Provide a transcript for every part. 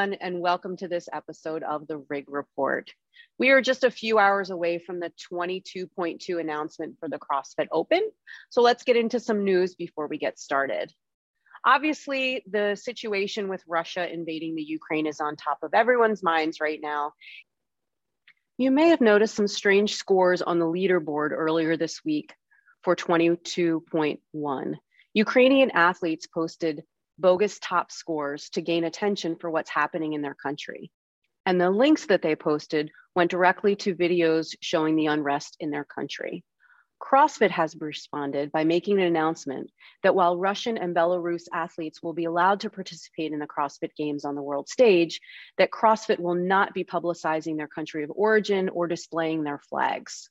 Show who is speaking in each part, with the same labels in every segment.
Speaker 1: Everyone, and welcome to this episode of the Rig Report. We are just a few hours away from the 22.2 announcement for the CrossFit Open. So let's get into some news before we get started. Obviously, the situation with Russia invading the Ukraine is on top of everyone's minds right now. You may have noticed some strange scores on the leaderboard earlier this week for 22.1. Ukrainian athletes posted bogus top scores to gain attention for what's happening in their country. And the links that they posted went directly to videos showing the unrest in their country. CrossFit has responded by making an announcement that while Russian and Belarus athletes will be allowed to participate in the CrossFit Games on the world stage, that CrossFit will not be publicizing their country of origin or displaying their flags.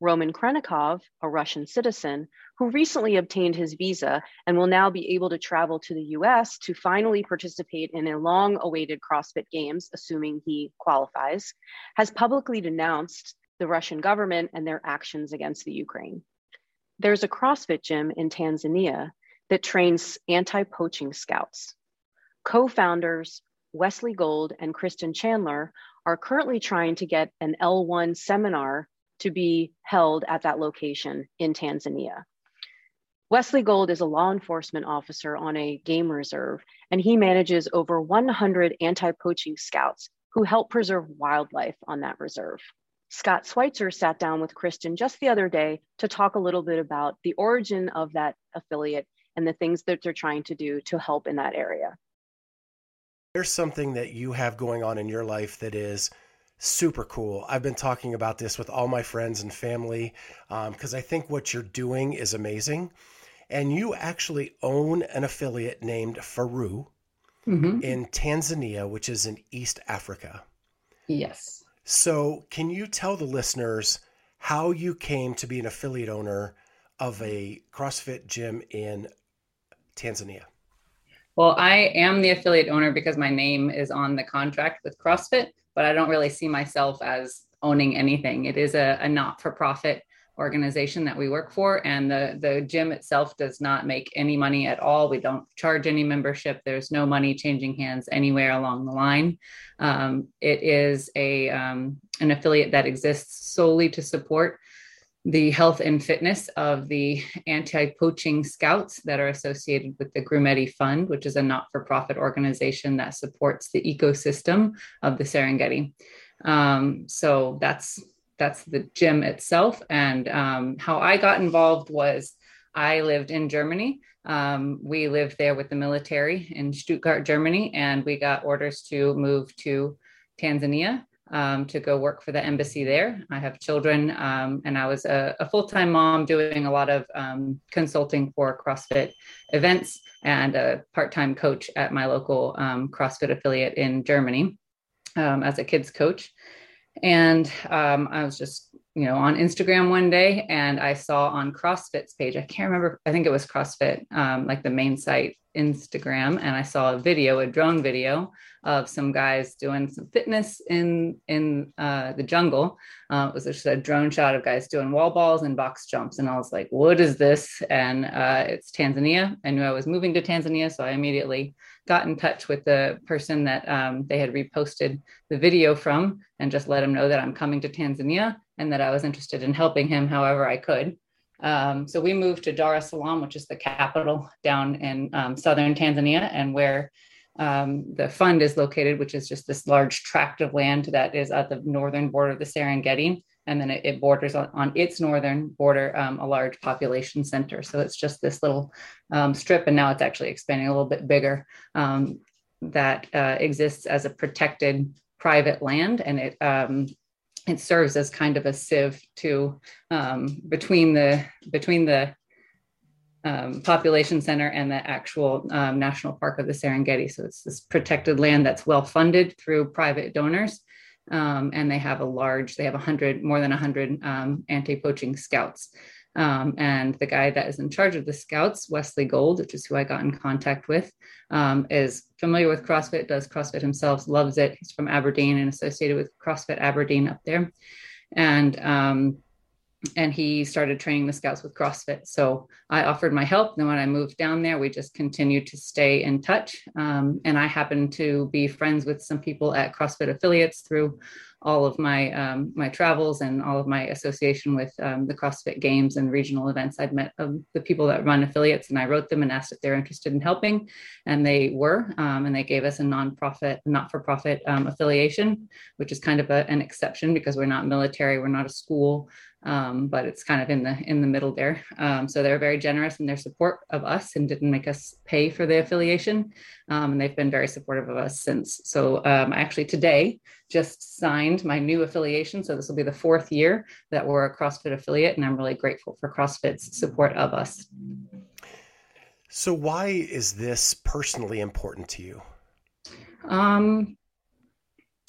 Speaker 1: Roman Khrennikov, a Russian citizen, who recently obtained his visa and will now be able to travel to the US to finally participate in a long awaited CrossFit Games, assuming he qualifies, has publicly denounced the Russian government and their actions against the Ukraine. There's a CrossFit gym in Tanzania that trains anti poaching scouts. Co founders Wesley Gold and Kristen Chandler are currently trying to get an L1 seminar to be held at that location in Tanzania. Wesley Gold is a law enforcement officer on a game reserve, and he manages over 100 anti poaching scouts who help preserve wildlife on that reserve. Scott Schweitzer sat down with Kristen just the other day to talk a little bit about the origin of that affiliate and the things that they're trying to do to help in that area.
Speaker 2: There's something that you have going on in your life that is super cool. I've been talking about this with all my friends and family because um, I think what you're doing is amazing. And you actually own an affiliate named Faru mm-hmm. in Tanzania, which is in East Africa.
Speaker 3: Yes.
Speaker 2: So, can you tell the listeners how you came to be an affiliate owner of a CrossFit gym in Tanzania?
Speaker 3: Well, I am the affiliate owner because my name is on the contract with CrossFit but I don't really see myself as owning anything. It is a, a not for profit organization that we work for and the the gym itself does not make any money at all. We don't charge any membership. There's no money changing hands anywhere along the line. Um, it is a um, an affiliate that exists solely to support the health and fitness of the anti-poaching scouts that are associated with the Grumeti Fund, which is a not-for-profit organization that supports the ecosystem of the Serengeti. Um, so that's that's the gym itself. And um, how I got involved was I lived in Germany. Um, we lived there with the military in Stuttgart, Germany, and we got orders to move to Tanzania um, to go work for the embassy there. I have children, um, and I was a, a full time mom doing a lot of um, consulting for CrossFit events and a part time coach at my local um, CrossFit affiliate in Germany um, as a kids coach. And um, I was just, you know, on Instagram one day and I saw on CrossFit's page, I can't remember, I think it was CrossFit, like the main site Instagram, and I saw a video, a drone video of some guys doing some fitness in in uh, the jungle. Uh, it was just a drone shot of guys doing wall balls and box jumps, and I was like, "What is this?" And uh, it's Tanzania. I knew I was moving to Tanzania, so I immediately got in touch with the person that um, they had reposted the video from, and just let him know that I'm coming to Tanzania and that I was interested in helping him however I could. Um, so we moved to Dar es Salaam, which is the capital down in um, southern Tanzania, and where um, the fund is located, which is just this large tract of land that is at the northern border of the Serengeti. And then it, it borders on, on, its northern border um, a large population center. So it's just this little um, strip, and now it's actually expanding a little bit bigger um, that uh, exists as a protected private land. And it it serves as kind of a sieve to um, between the between the um, population center and the actual um, national park of the Serengeti. So it's this protected land that's well funded through private donors. Um, and they have a large, they have a hundred, more than a hundred um, anti-poaching scouts. Um, and the guy that is in charge of the scouts, Wesley Gold, which is who I got in contact with, um, is familiar with CrossFit, does CrossFit himself, loves it. He's from Aberdeen and associated with CrossFit Aberdeen up there. And and he started training the scouts with CrossFit. So I offered my help. Then when I moved down there, we just continued to stay in touch. Um, and I happened to be friends with some people at CrossFit affiliates through all of my um, my travels and all of my association with um, the CrossFit Games and regional events. I'd met um, the people that run affiliates, and I wrote them and asked if they're interested in helping, and they were, um, and they gave us a nonprofit, not-for-profit um, affiliation, which is kind of a, an exception because we're not military, we're not a school, um, but it's kind of in the in the middle there. Um, so they're very generous in their support of us and didn't make us pay for the affiliation, um, and they've been very supportive of us since. So um, actually today just signed my new affiliation, so this will be the fourth year that we're a CrossFit affiliate, and I'm really grateful for CrossFit's support of us.
Speaker 2: So why is this personally important to you?
Speaker 3: Um,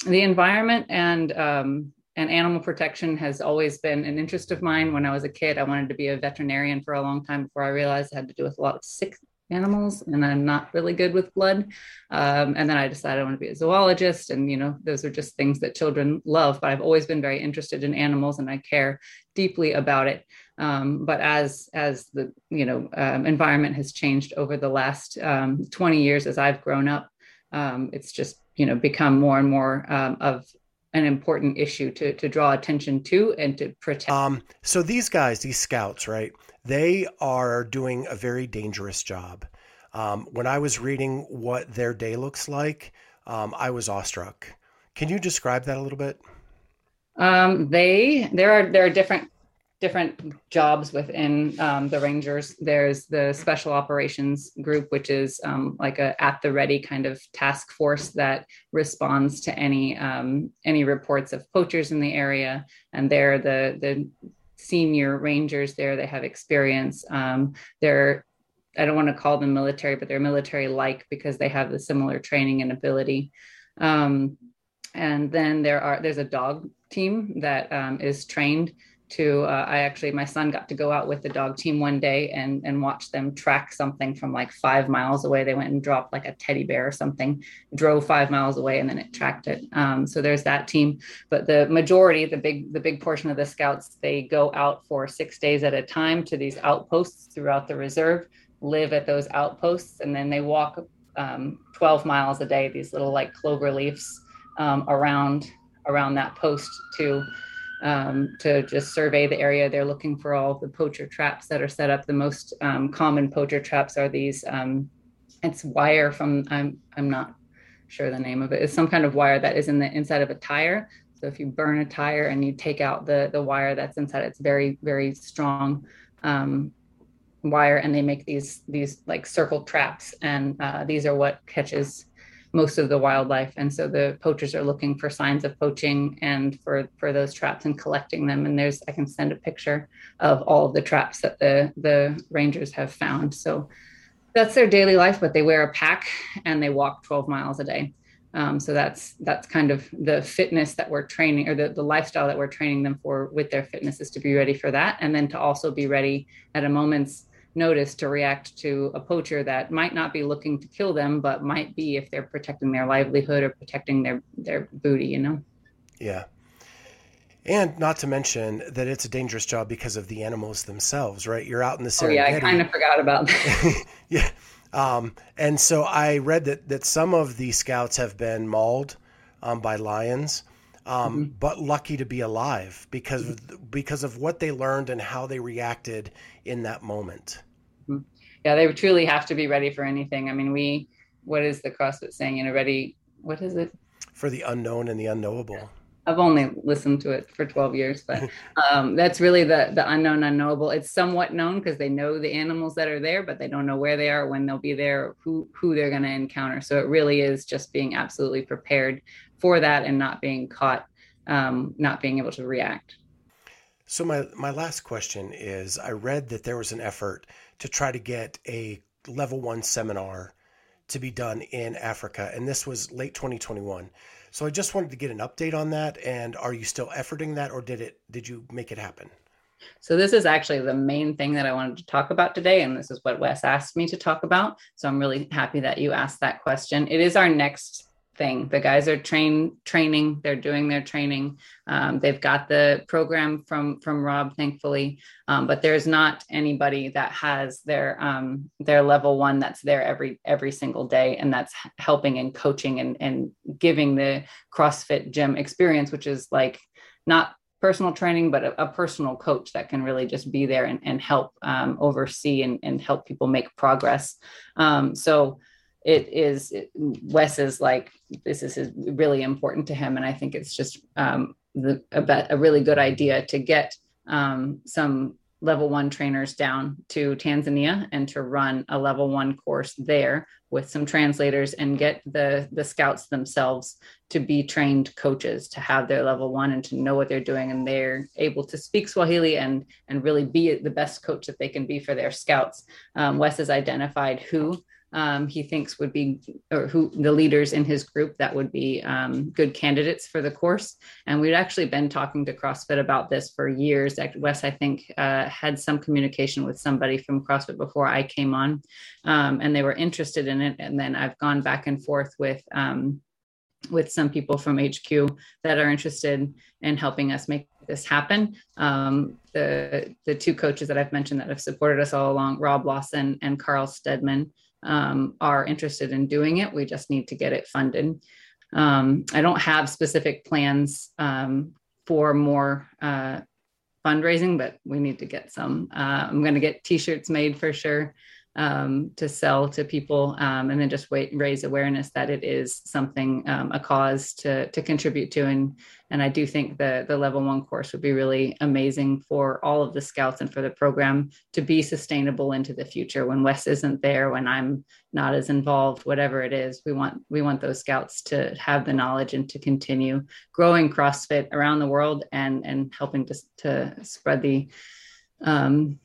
Speaker 3: the environment and um, and animal protection has always been an interest of mine. When I was a kid, I wanted to be a veterinarian for a long time before I realized it had to do with a lot of sick animals, and I'm not really good with blood. Um, and then I decided I want to be a zoologist, and you know, those are just things that children love. But I've always been very interested in animals, and I care deeply about it. Um, but as as the you know um, environment has changed over the last um, 20 years, as I've grown up, um, it's just you know become more and more um, of an important issue to to draw attention to and to protect.
Speaker 2: Um, so these guys, these scouts, right? They are doing a very dangerous job. Um, when I was reading what their day looks like, um, I was awestruck. Can you describe that a little bit?
Speaker 3: Um, they there are there are different different jobs within um, the Rangers. There's the Special Operations Group, which is um, like a at the ready kind of task force that responds to any um, any reports of poachers in the area, and they're the the senior Rangers there. They have experience. Um, they're I don't want to call them military, but they're military like because they have the similar training and ability. Um, and then there are there's a dog team that um, is trained to uh, i actually my son got to go out with the dog team one day and and watch them track something from like five miles away. They went and dropped like a teddy bear or something drove five miles away and then it tracked it. Um, so there's that team. But the majority the big the big portion of the scouts they go out for six days at a time to these outposts throughout the reserve live at those outposts and then they walk um, 12 miles a day these little like clover leaves um, around around that post to um, to just survey the area. They're looking for all the poacher traps that are set up. The most um, common poacher traps are these. Um, it's wire from I'm I'm not sure the name of it. It's some kind of wire that is in the inside of a tire. So if you burn a tire and you take out the the wire that's inside, it's very very strong um, wire, and they make these these like circle traps, and uh, these are what catches most of the wildlife. And so the poachers are looking for signs of poaching and for, for those traps and collecting them. And there's, I can send a picture of all of the traps that the, the rangers have found. So that's their daily life, but they wear a pack and they walk 12 miles a day. Um, so that's that's kind of the fitness that we're training or the, the lifestyle that we're training them for with their fitness is to be ready for that and then to also be ready at a moment's notice to react to a poacher that might not be looking to kill them, but might be if they're protecting their livelihood or protecting their their booty, you know.
Speaker 2: Yeah. And not to mention that it's a dangerous job because of the animals themselves, right? You're out in the Serengeti. Oh
Speaker 3: yeah, I kind of forgot about that.
Speaker 2: yeah. Um, and so I read that that some of the scouts have been mauled um, by lions, um, mm-hmm. but lucky to be alive because mm-hmm. because of what they learned and how they reacted in that moment
Speaker 3: yeah, they truly have to be ready for anything. I mean, we, what is the CrossFit saying? You know, ready, what is it?
Speaker 2: For the unknown and the unknowable.
Speaker 3: I've only listened to it for 12 years, but um, that's really the the unknown, unknowable. It's somewhat known because they know the animals that are there, but they don't know where they are, when they'll be there, who who they're going to encounter. So it really is just being absolutely prepared for that and not being caught, um, not being able to react.
Speaker 2: So my my last question is: I read that there was an effort to try to get a level one seminar to be done in Africa. And this was late 2021. So I just wanted to get an update on that. And are you still efforting that or did it, did you make it happen?
Speaker 3: So this is actually the main thing that I wanted to talk about today. And this is what Wes asked me to talk about. So I'm really happy that you asked that question. It is our next thing. The guys are train training. They're doing their training. Um, they've got the program from from Rob, thankfully. Um, but there's not anybody that has their um, their level one that's there every every single day, and that's helping and coaching and and giving the CrossFit gym experience, which is like not personal training, but a, a personal coach that can really just be there and, and help um, oversee and, and help people make progress. Um, so it is it, Wes is like this is his, really important to him, and I think it's just um, the, a, a really good idea to get um, some level one trainers down to Tanzania and to run a level one course there with some translators and get the the scouts themselves to be trained coaches to have their level one and to know what they're doing and they're able to speak Swahili and and really be the best coach that they can be for their scouts. Um, Wes has identified who um, he thinks would be, or who the leaders in his group that would be um, good candidates for the course. And we'd actually been talking to CrossFit about this for years. Wes, I think, uh, had some communication with somebody from CrossFit before I came on, um, and they were interested in it. And then I've gone back and forth with um, with some people from HQ that are interested in helping us make this happen. Um, the the two coaches that I've mentioned that have supported us all along, Rob Lawson and Carl Stedman, um, are interested in doing it. We just need to get it funded. Um, I don't have specific plans um, for more uh, fundraising, but we need to get some. Uh, I'm going to get T-shirts made for sure um, to sell to people um, and then just wait, raise awareness that it is something um, a cause to to contribute to. And and I do think the the level one course would be really amazing for all of the scouts and for the program to be sustainable into the future. When Wes isn't there when I'm not as involved whatever it is we want we want those scouts to have the knowledge and to continue growing CrossFit around the world and and helping to to spread the um,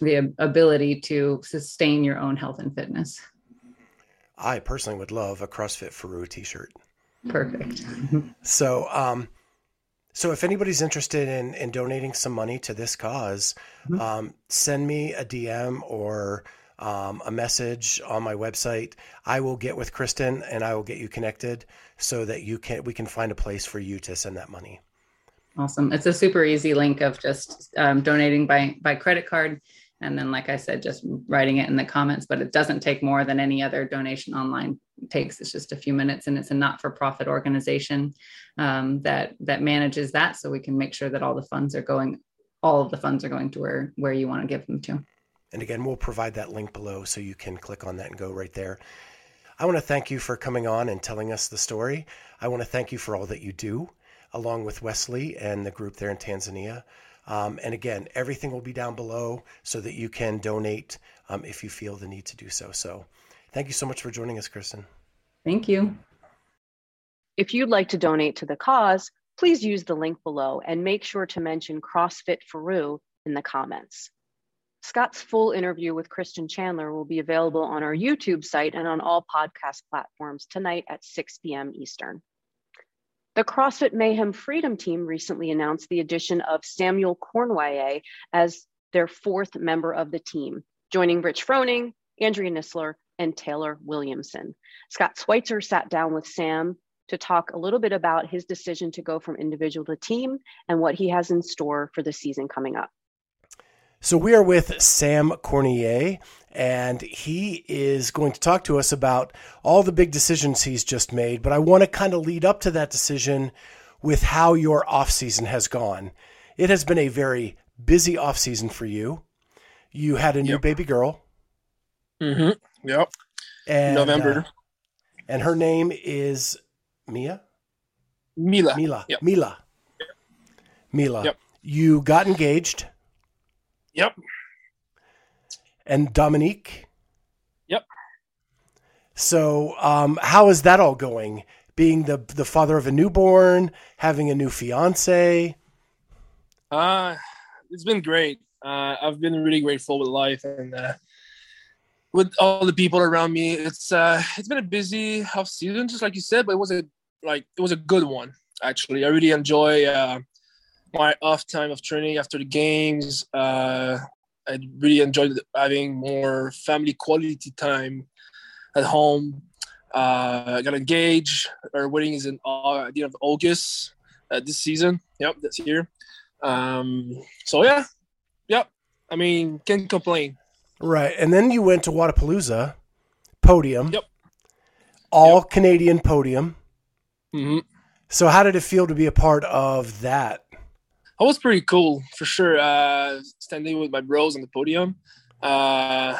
Speaker 3: the ability to sustain your own health and fitness.
Speaker 2: I personally would love a CrossFit Faru t-shirt.
Speaker 3: Perfect.
Speaker 2: so, um, so if anybody's interested in, in donating some money to this because mm-hmm. um, send me a DM or um, a message on my website. I will get with Kristen and I will get you connected so that you can we can find a place for you to send that money.
Speaker 3: Awesome. It's a super easy link of just um, donating by by credit card and then like i said just writing it in the comments but it doesn't take more than any other donation online takes. It's just a few minutes and it's a not-for-profit organization um, that that manages that. So we can make sure that all the funds are going all of the funds are going to where where you want to give them to.
Speaker 2: And again we'll provide that link below so you can click on that and go right there. I want to thank you for coming on and telling us the story. I want to thank you for all that you do along with wesley and the group there in tanzania um, and again, everything will be down below so that you can donate um, if you feel the need to do so. So thank you so much for joining us, Kristen.
Speaker 3: Thank you.
Speaker 1: If you'd like to donate to the cause, please use the link below and make sure to mention CrossFit Faru in the comments. Scott's full interview with Kristen Chandler will be available on our YouTube site and on all podcast platforms tonight at 6 p.m. Eastern. The CrossFit Mayhem Freedom Team recently announced the addition of Samuel Cournoyer as their fourth member of the team, joining Rich Froning, Andrea Nisler, and Taylor Williamson. Scott Schweitzer sat down with Sam to talk a little bit about his decision to go from individual to team and what he has in store for the season coming up.
Speaker 2: So we are with Sam Cournoyer, and he is going to talk to us about all the big decisions he's just made. But I want to kind of lead up to that decision with how your off season has gone. It has been a very busy off season for you. You had a new yep. baby girl.
Speaker 4: Mm-hmm. Yep.
Speaker 2: And,
Speaker 4: November.
Speaker 2: Uh, and her name is Mia.
Speaker 4: Mila.
Speaker 2: Mila.
Speaker 4: Yep.
Speaker 2: Mila. Mila.
Speaker 4: Yep.
Speaker 2: You got engaged.
Speaker 4: Yep.
Speaker 2: And Dominique?
Speaker 4: Yep.
Speaker 2: So, um, how is that all going? Being the the father of a newborn, having a new fiance.
Speaker 4: Uh, it's been great. Uh, I've been really grateful with life and uh, with all the people around me. It's uh, it's been a busy off season, just like you said, but it was a like it was a good one actually. I really enjoy uh, my off time of training after the games. Uh, I really enjoyed having more family quality time at home. Uh, got engaged. Our wedding is in uh, the end of August uh, this season. Yep, this year. Um, so yeah, yep. I mean, can't complain.
Speaker 2: Right, and then you went to Wodapalooza, podium.
Speaker 4: Yep.
Speaker 2: All yep. Canadian podium.
Speaker 4: Mm-hmm.
Speaker 2: So, how did it feel to be a part of that?
Speaker 4: That was pretty cool for sure. Uh, standing with my bros on the podium. Uh,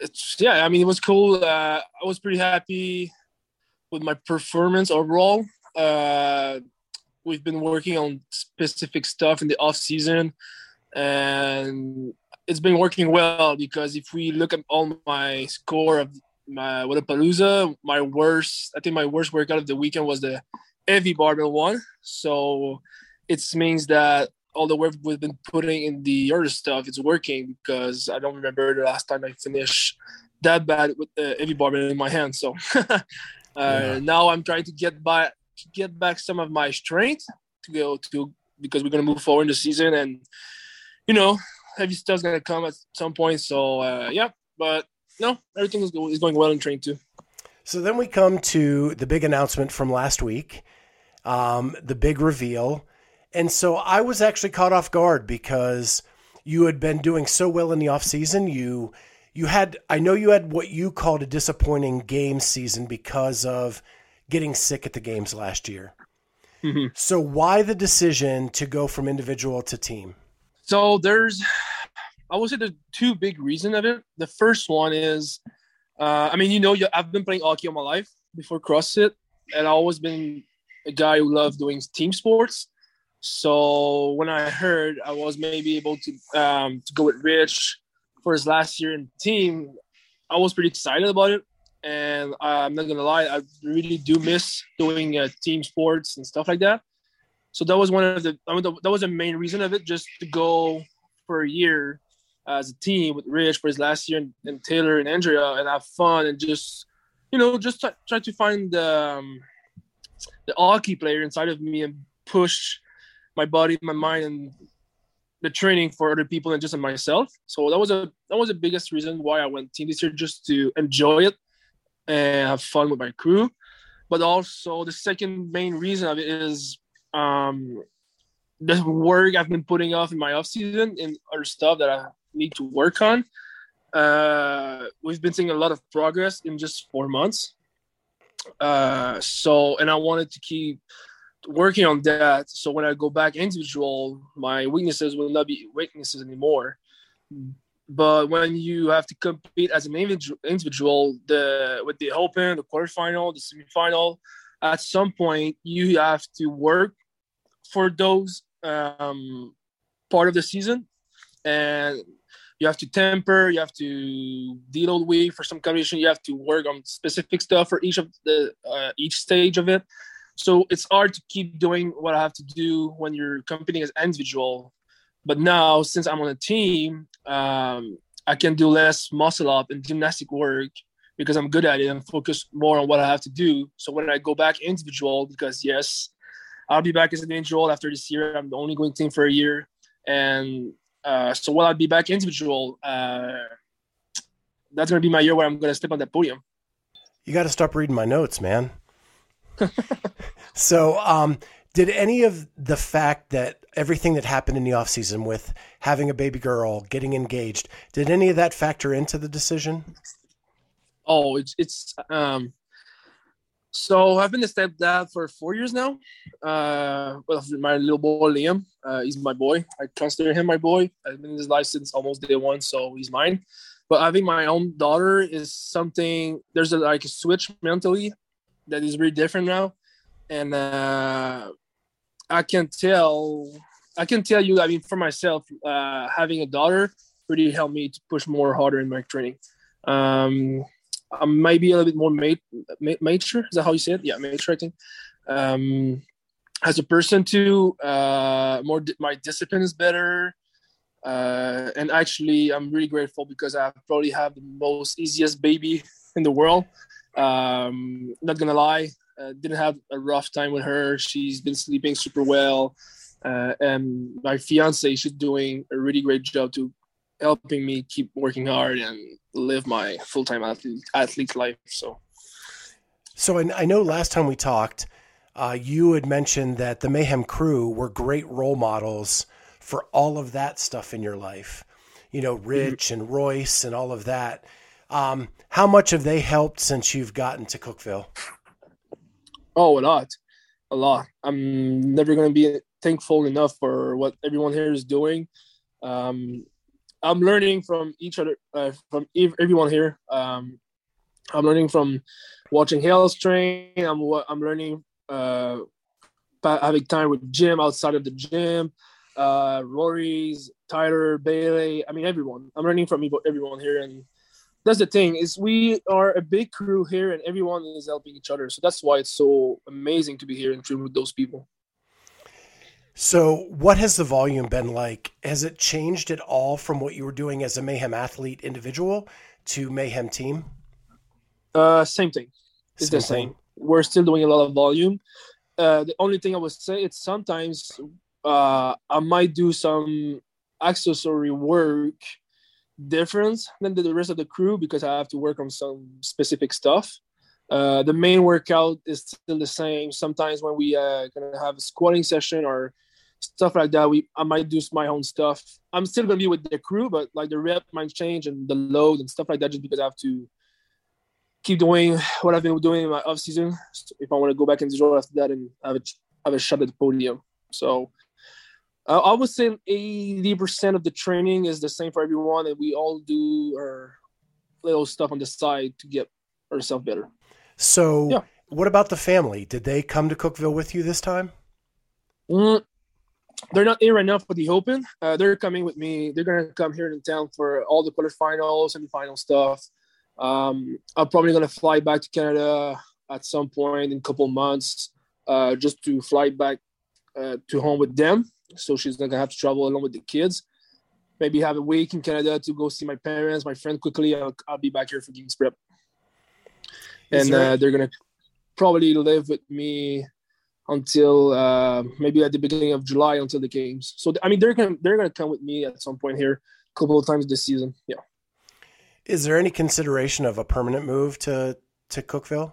Speaker 4: it's yeah. I mean, it was cool. Uh, I was pretty happy with my performance overall. Uh, we've been working on specific stuff in the off season, and it's been working well because if we look at all my score of my Wodapalooza, my worst, I think my worst workout of the weekend was the heavy barbell one. So it means that all the work we've been putting in the other stuff is working because I don't remember the last time I finished that bad with the heavy barbell in my hand. So uh, yeah. now I'm trying to get back get back some of my strength to go to because we're gonna move forward in the season and you know heavy stuff's gonna come at some point. So uh, yeah, but no, everything is, is going well in train too.
Speaker 2: So then we come to the big announcement from last week, um, the big reveal, and so I was actually caught off guard because you had been doing so well in the off season. You you had I know you had what you called a disappointing game season because of getting sick at the games last year.
Speaker 4: Mm-hmm.
Speaker 2: So why the decision to go from individual to team?
Speaker 4: So there's, I would say the two big reasons of it. The first one is, uh, I mean, you know, I've been playing hockey all my life before CrossFit, and I've always been a guy who loved doing team sports. So when I heard I was maybe able to um, to go with Rich for his last year in team, I was pretty excited about it. And I'm not gonna lie, I really do miss doing uh, team sports and stuff like that so that was one of the I mean, that was the main reason of it, just to go for a year as a team with Rich for his last year and, and Taylor and Andrea and have fun and just you know just try, try to find the um, the hockey player inside of me and push my body, my mind, and the training for other people and just myself. So that was a that was the biggest reason why I went team this year, just to enjoy it and have fun with my crew. But also the second main reason of it is um, the work I've been putting off in my off season and other stuff that I need to work on. Uh, we've been seeing a lot of progress in just four months. Uh, so, and I wanted to keep working on that. So when I go back individual, my weaknesses will not be weaknesses anymore. But when you have to compete as an individual, the with the open, the quarterfinal, the semifinal, at some point you have to work for those um, part of the season, and you have to temper, you have to deal with for some competition, you have to work on specific stuff for each of the uh, each stage of it. So it's hard to keep doing what I have to do when you're competing as individual. But now, since I'm on a team, um, I can do less muscle up and gymnastic work because I'm good at it and focus more on what I have to do. So when I go back individual, because yes, I'll be back as an individual after this year. I'm the only going team for a year, and uh, so while I'll be back individual, uh, that's to be my year where I'm to step on that podium.
Speaker 2: You got to stop reading my notes, man. so, um, did any of the fact that everything that happened in the off season with having a baby girl, getting engaged, did any of that factor into the decision?
Speaker 4: Oh, it's it's um so I've been a stepdad for four years now. Uh, my little boy Liam, uh, he's my boy. I consider him my boy. I've been in his life since almost day one, so he's mine. But having my own daughter is something. There's a, like a switch mentally that is really different now, and uh, I can tell. I can tell you. I mean, for myself, uh, having a daughter really helped me to push more harder in my training. Um, I'm maybe a little bit more made, mature. Is that how you say it? Yeah, mature. I think. Um, as a person too, uh, more my discipline is better. Uh, and actually, I'm really grateful because I probably have the most easiest baby in the world. Um, not gonna lie, uh, didn't have a rough time with her. She's been sleeping super well, uh, and my fiance, she's doing a really great job to helping me keep working hard and live my full-time athlete athlete life. So
Speaker 2: So I, I know last time we talked, uh, you had mentioned that the Mayhem crew were great role models for all of that stuff in your life. You know, mm-hmm. Rich mm-hmm. and Royce and all of that. Um, how much have they helped since you've gotten to Cookeville?
Speaker 4: Oh, a lot, a lot. I'm never going to be thankful enough for what everyone here is doing. Um, I'm learning from each other, uh, from everyone here. Um, I'm learning from watching Hales train. I'm I'm learning uh, having time with Jim outside of the gym. Uh, Rory's, Tyler, Bailey. I mean, everyone. I'm learning from everyone here, and that's the thing is we are a big crew here, and everyone is helping each other. So that's why it's so amazing to be here and train with those people.
Speaker 2: So, what has the volume been like? Has it changed at all from what you were doing as a Mayhem athlete individual to Mayhem team?
Speaker 4: Uh, same thing. It's same the same. Thing. We're still doing a lot of volume. Uh, the only thing I would say is sometimes uh, I might do some accessory work different than the rest of the crew because I have to work on some specific stuff. Uh, the main workout is still the same. Sometimes when we uh, gonna have a squatting session or stuff like that, we I might do my own stuff. I'm still gonna be with the crew, but like the rep might change and the load and stuff like that, just because I have to keep doing what I've been doing in my off season. If I want to go back into the role after that and have a have a shot at the podium, so uh, I would say 80% of the training is the same for everyone, and we all do our little stuff on the side to get ourselves better.
Speaker 2: So, yeah. what about the family? Did they come to Cookeville with you this time?
Speaker 4: Mm, they're not here right now for the Open. Uh, they're coming with me. They're gonna come here in town for all the quarterfinals and final stuff. Um, I'm probably gonna fly back to Canada at some point in a couple months, uh, just to fly back uh, to home with them so she's not gonna have to travel along with the kids. Maybe have a week in Canada to go see my parents, my friend quickly. I'll, I'll be back here for games prep, and there... uh, they're gonna probably live with me until uh, maybe at the beginning of July until the games. So I mean, they're gonna they're gonna come with me at some point here, a couple of times this season. Yeah.
Speaker 2: Is there any consideration of a permanent move to to Cookeville?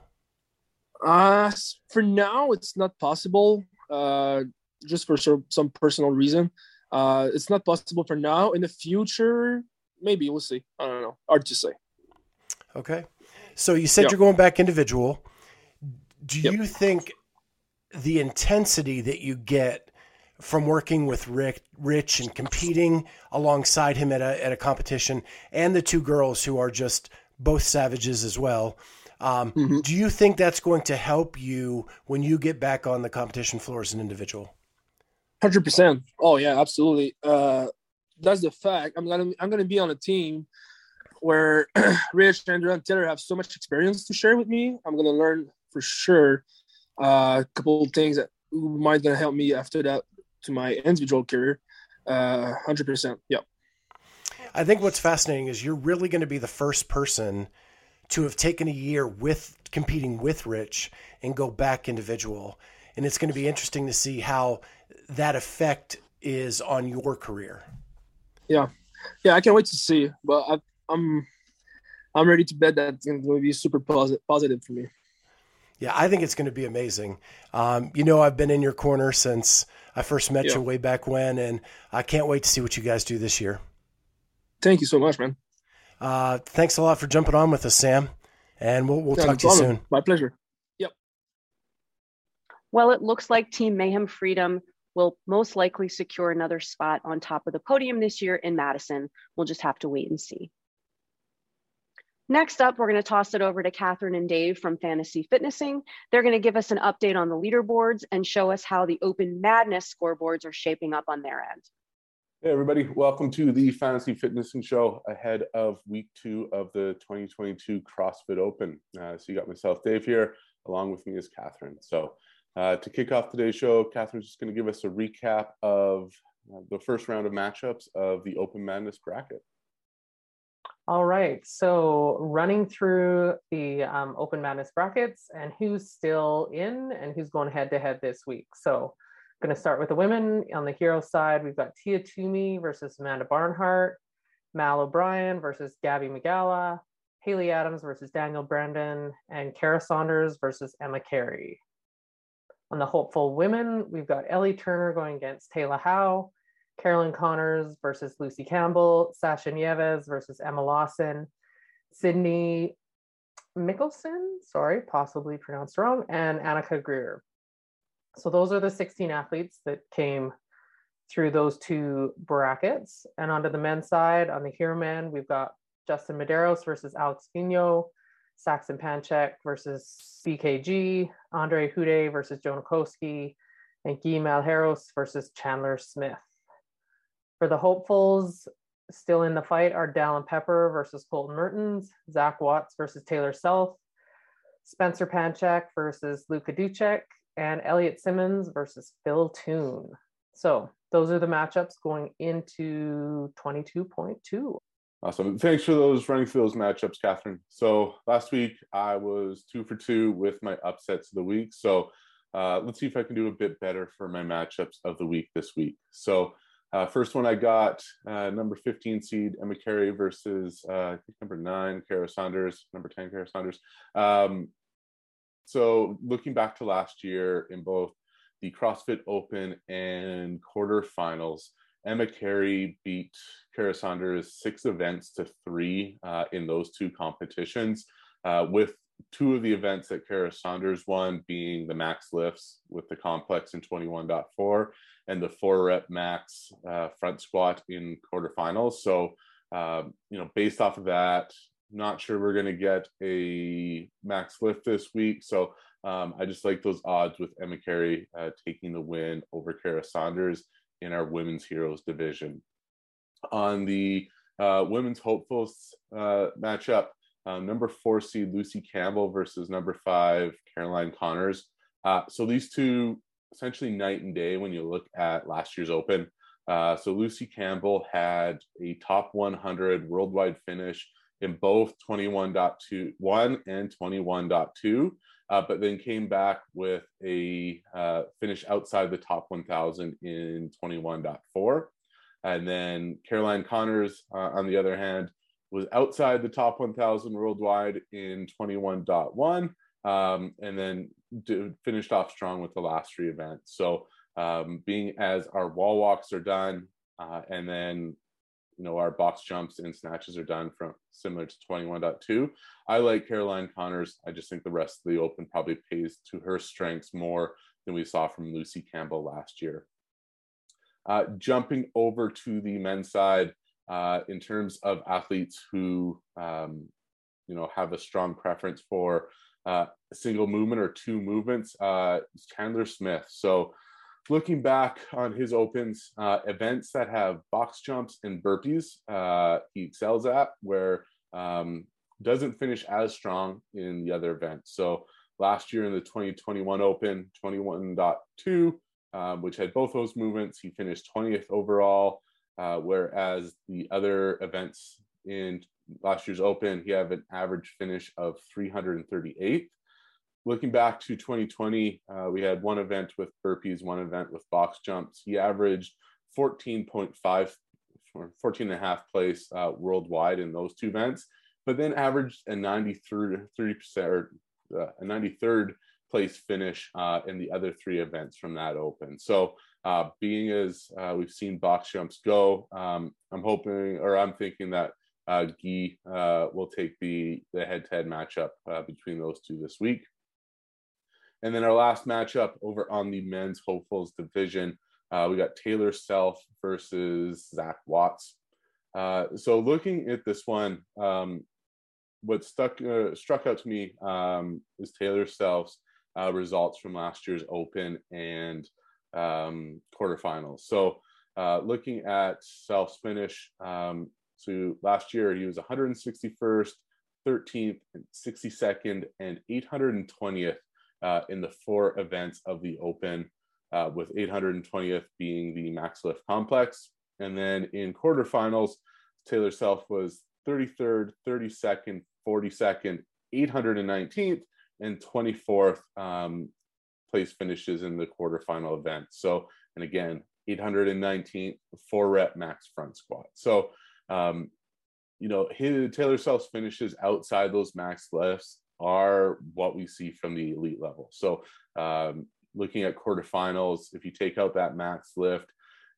Speaker 4: Uh, for now, it's not possible. Uh, just for some personal reason. Uh, it's not possible for now. In the future, maybe we'll see. I don't know. Hard to say.
Speaker 2: Okay. So you said yep. you're going back individual. Do yep. you think the intensity that you get from working with Rick, Rich and competing alongside him at a, at a competition and the two girls who are just both savages as well, um, mm-hmm. do you think that's going to help you when you get back on the competition floor as an individual?
Speaker 4: Hundred percent. Oh yeah, absolutely. Uh, that's the fact. I'm gonna I'm gonna be on a team where Rich, Andrew, and Taylor have so much experience to share with me. I'm gonna learn for sure uh, a couple of things that might gonna help me after that to my individual career. Uh, hundred percent. Yeah.
Speaker 2: I think what's fascinating is you're really going to be the first person to have taken a year with competing with Rich and go back individual. And it's going to be interesting to see how that effect is on your career.
Speaker 4: Yeah, yeah, I can't wait to see. But I, I'm I'm ready to bet that it's going to be super positive positive for me.
Speaker 2: Yeah, I think it's going to be amazing. Um, you know, I've been in your corner since I first met yeah. you way back when, and I can't wait to see what you guys do this year.
Speaker 4: Thank you so much, man.
Speaker 2: Uh, thanks a lot for jumping on with us, Sam, and we'll, we'll yeah, talk no to you soon.
Speaker 4: My pleasure. Yep.
Speaker 1: Well, it looks like Team Mayhem Freedom will most likely secure another spot on top of the podium this year in Madison. We'll just have to wait and see. Next up, we're going to toss it over to Katharine and Dave from Fantasy Fitnessing. They're going to give us an update on the leaderboards and show us how the Open Madness scoreboards are shaping up on their end.
Speaker 5: Hey, everybody. Welcome to the Fantasy Fitnessing Show ahead of week two of the 2022 CrossFit Open. Uh, so, you got myself, Dave, here. Along with me is Katharine. So, uh, to kick off today's show, Katharine's just going to give us a recap of uh, the first round of matchups of the Open Madness bracket.
Speaker 6: All right, so running through the um, Open Madness brackets and who's still in and who's going head to head this week. So, going to start with the women on the hero side. We've got Tia Toomey versus Amanda Barnhart, Mal O'Brien versus Gabby Migala, Haley Adams versus Danielle Brandon, and Kara Saunders versus Emma Carey. On the hopeful women, we've got Ellie Turner going against Taylor Howe, Carolyn Connors versus Lucy Campbell, Sasha Nieves versus Emma Lawson, Sydney Mickelson, sorry, possibly pronounced wrong, and Annika Greer. So those are the 16 athletes that came through those two brackets. And onto the men's side, on the hero men, we've got Justin Medeiros versus Alex Vigneault, Saxon Panchik versus BKG, Andre Houdet versus Jonne Koski, and Guy Malheiros versus Chandler Smith. For the hopefuls, still in the fight are Dallin Pepper versus Colton Mertens, Zach Watts versus Taylor Self, Spencer Panchik versus Luka Dukic, and Elliot Simmons versus Phil Toon. So those are the matchups going into 22.2.
Speaker 5: Awesome. Thanks for those running through those matchups, Katharine. So last week I was two for two with my upsets of the week. So uh, let's see if I can do a bit better for my matchups of the week this week. So uh, first one I got uh, number 15 seed Emma Carey versus uh, I think number nine Kara Saunders, number 10 Kara Saunders. Um, so looking back to last year in both the CrossFit Open and quarterfinals, Emma Carey beat Kara Saunders six events to three uh, in those two competitions, uh, with two of the events that Kara Saunders won being the max lifts with the complex in 21.4 and the four rep max uh, front squat in quarterfinals. So, um, you know, based off of that, not sure we're going to get a max lift this week. So um, I just like those odds with Emma Carey uh, taking the win over Kara Saunders in our women's heroes division. On the uh, women's hopefuls uh, matchup, um, number four seed Lucy Campbell versus number five Caroline Connors. Uh, so these two essentially night and day when you look at last year's Open. Uh, so Lucy Campbell had a top 100 worldwide finish in both 21.21 and 21.2, uh, but then came back with a uh, finish outside the top 1,000 in 21.4. And then Caroline Connors, uh, on the other hand, was outside the top 1,000 worldwide in 21.1, um, and then do, finished off strong with the last three events. So, um, being as our wall walks are done, uh, and then you know our box jumps and snatches are done from similar to 21.2 i like caroline connors. I just think the rest of the open probably pays to her strengths more than we saw from lucy campbell last year. Uh, jumping over to the men's side uh, in terms of athletes who um, you know have a strong preference for uh, a single movement or two movements uh, chandler smith. So looking back on his opens, uh, events that have box jumps and burpees, uh, he excels at, where um, doesn't finish as strong in the other events. So last year in the 2021 Open, 21.2, um, which had both those movements, he finished 20th overall, uh, whereas the other events in last year's Open, he had an average finish of 338 looking back to 2020, uh, we had one event with burpees, one event with box jumps. He averaged 14.5, 14 and a half place uh, worldwide in those two events, but then averaged a 93 percent or uh, a 93rd place finish uh, in the other three events from that open. So, uh, being as uh, we've seen box jumps go, um, I'm hoping or I'm thinking that uh, Guy will take the the head-to-head matchup between those two this week. And then our last matchup over on the men's hopefuls division, uh, we got Taylor Self versus Zach Watts. Uh, so looking at this one, um, what stuck uh, struck out to me um, is Taylor Self's uh, results from last year's Open and um, quarterfinals. So uh, looking at Self's finish, um, so last year he was 161st, 13th, 62nd, and 820th uh, in the four events of the Open, uh, with 820th being the Max Lift Complex. And then in quarterfinals, Taylor Self was 33rd, 32nd, 42nd, 819th, and 24th um, place finishes in the quarterfinal event. So, and again, 819th, four rep max front squat. So, um, you know, his Taylor Self's finishes outside those max lifts are what we see from the elite level. So, um, looking at quarterfinals, if you take out that max lift,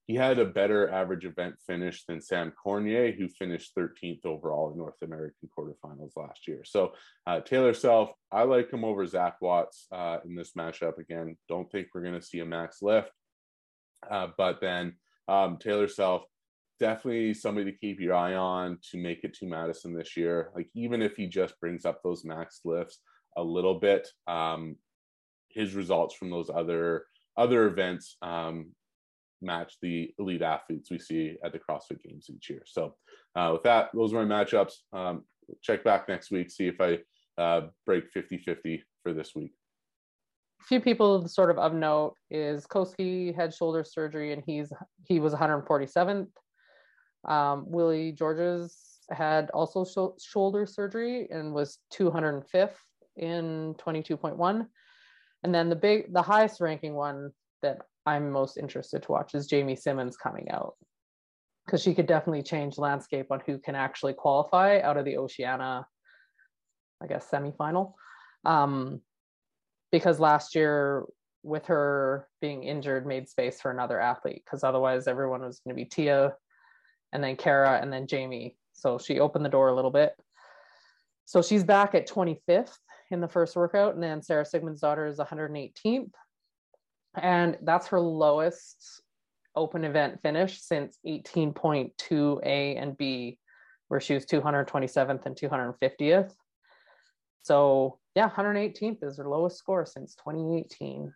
Speaker 5: he had a better average event finish than Sam Cournoyer, who finished 13th overall in North American quarterfinals last year. So uh, Taylor Self, I like him over Zach Watts uh, in this matchup. Again, don't think we're going to see a max lift, uh, but then um, Taylor Self, definitely somebody to keep your eye on to make it to Madison this year. Like even if he just brings up those max lifts a little bit, um, his results from those other other events um, match the elite athletes we see at the CrossFit Games each year. So, uh, with that, those are my matchups. Um, check back next week, see if I uh, break 50 50 for this week.
Speaker 6: A few people sort of of note is Koski had shoulder surgery and he's he was 147th. Um, Willy Georges had also sh- shoulder surgery and was 205th in 22.1. And then the big the highest ranking one that I'm most interested to watch is Jamie Simmonds coming out because she could definitely change landscape on who can actually qualify out of the Oceania, I guess, semifinal. Um, because last year, with her being injured, made space for another athlete because otherwise everyone was going to be Tia and then Kara and then Jamie. So she opened the door a little bit. So she's back at 25th in the first workout, and then Sara Sigmundsdóttir is 118th and that's her lowest open event finish since 18.2 A and B, where she was 227th and 250th. So yeah, 118th is her lowest score since 2018.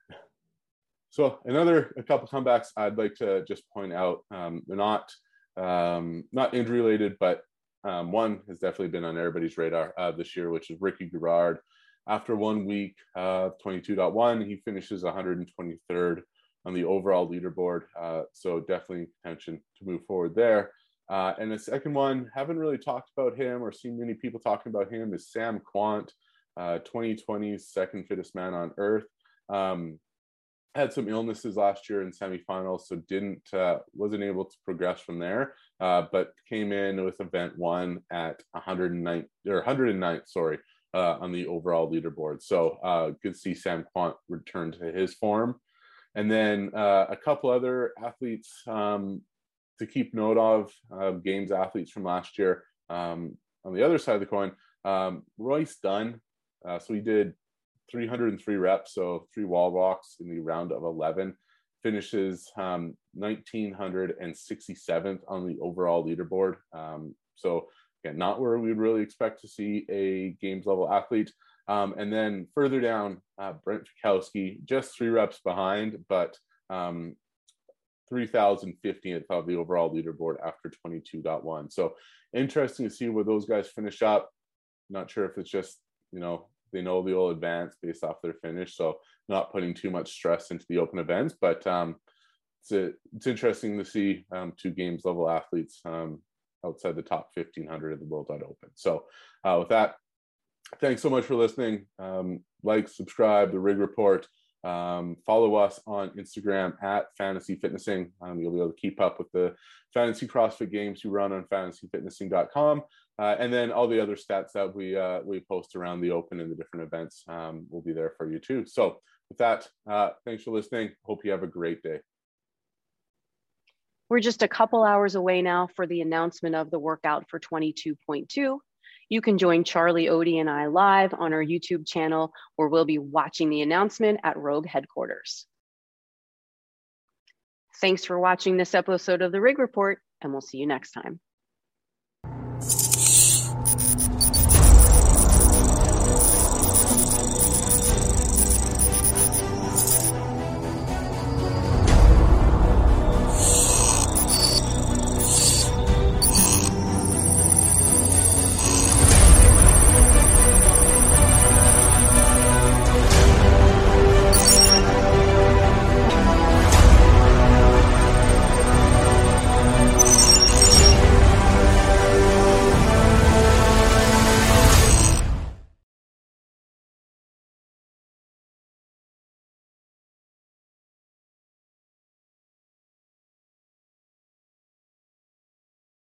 Speaker 5: So another a couple of comebacks I'd like to just point out. Um, they're not um, not injury related, but um, one has definitely been on everybody's radar uh, this year, which is Ricky Garard. After one week, uh, 22.1, he finishes 123rd on the overall leaderboard. Uh, so definitely intention to move forward there. Uh, and the second one, haven't really talked about him or seen many people talking about him, is Sam 2020's uh, second fittest man on earth. Um, had some illnesses last year in semifinals, so didn't uh, wasn't able to progress from there. Uh, but came in with event one at 109 or 109th, sorry, uh, on the overall leaderboard. So uh, good to see Sam Kwant return to his form. And then uh, a couple other athletes um, to keep note of, uh, games athletes from last year. Um, on the other side of the coin, um, Royce Dunne. Uh, so he did 303 reps, so three wall walks in the round of 11. Finishes um, 1967th on the overall leaderboard. Um, so Again, not where we'd really expect to see a games level athlete. Um, and then further down, uh, Brent Fikowski, just three reps behind, but um, 3,050th of the overall leaderboard after 22.1. So interesting to see where those guys finish up. Not sure if it's just, you know, they know they'll advance based off their finish. So not putting too much stress into the open events, but um, it's, a, it's interesting to see um, two games level athletes um, outside the top 1500 of the world Wide open. So uh, with that, thanks so much for listening. Um, like, subscribe, the Rig Report. Um, follow us on Instagram at Fantasy Fitnessing. Um, you'll be able to keep up with the fantasy CrossFit games we run on fantasyfitnessing.com. Uh, and then all the other stats that we uh, we post around the open and the different events um, will be there for you too. So with that, uh, thanks for listening. Hope you have a great day.
Speaker 1: We're just a couple hours away now for the announcement of the workout for 22.2. You can join Charlie Odie and I live on our YouTube channel, where we'll be watching the announcement at Rogue headquarters. Thanks for watching this episode of the Rig Report, and we'll see you next time.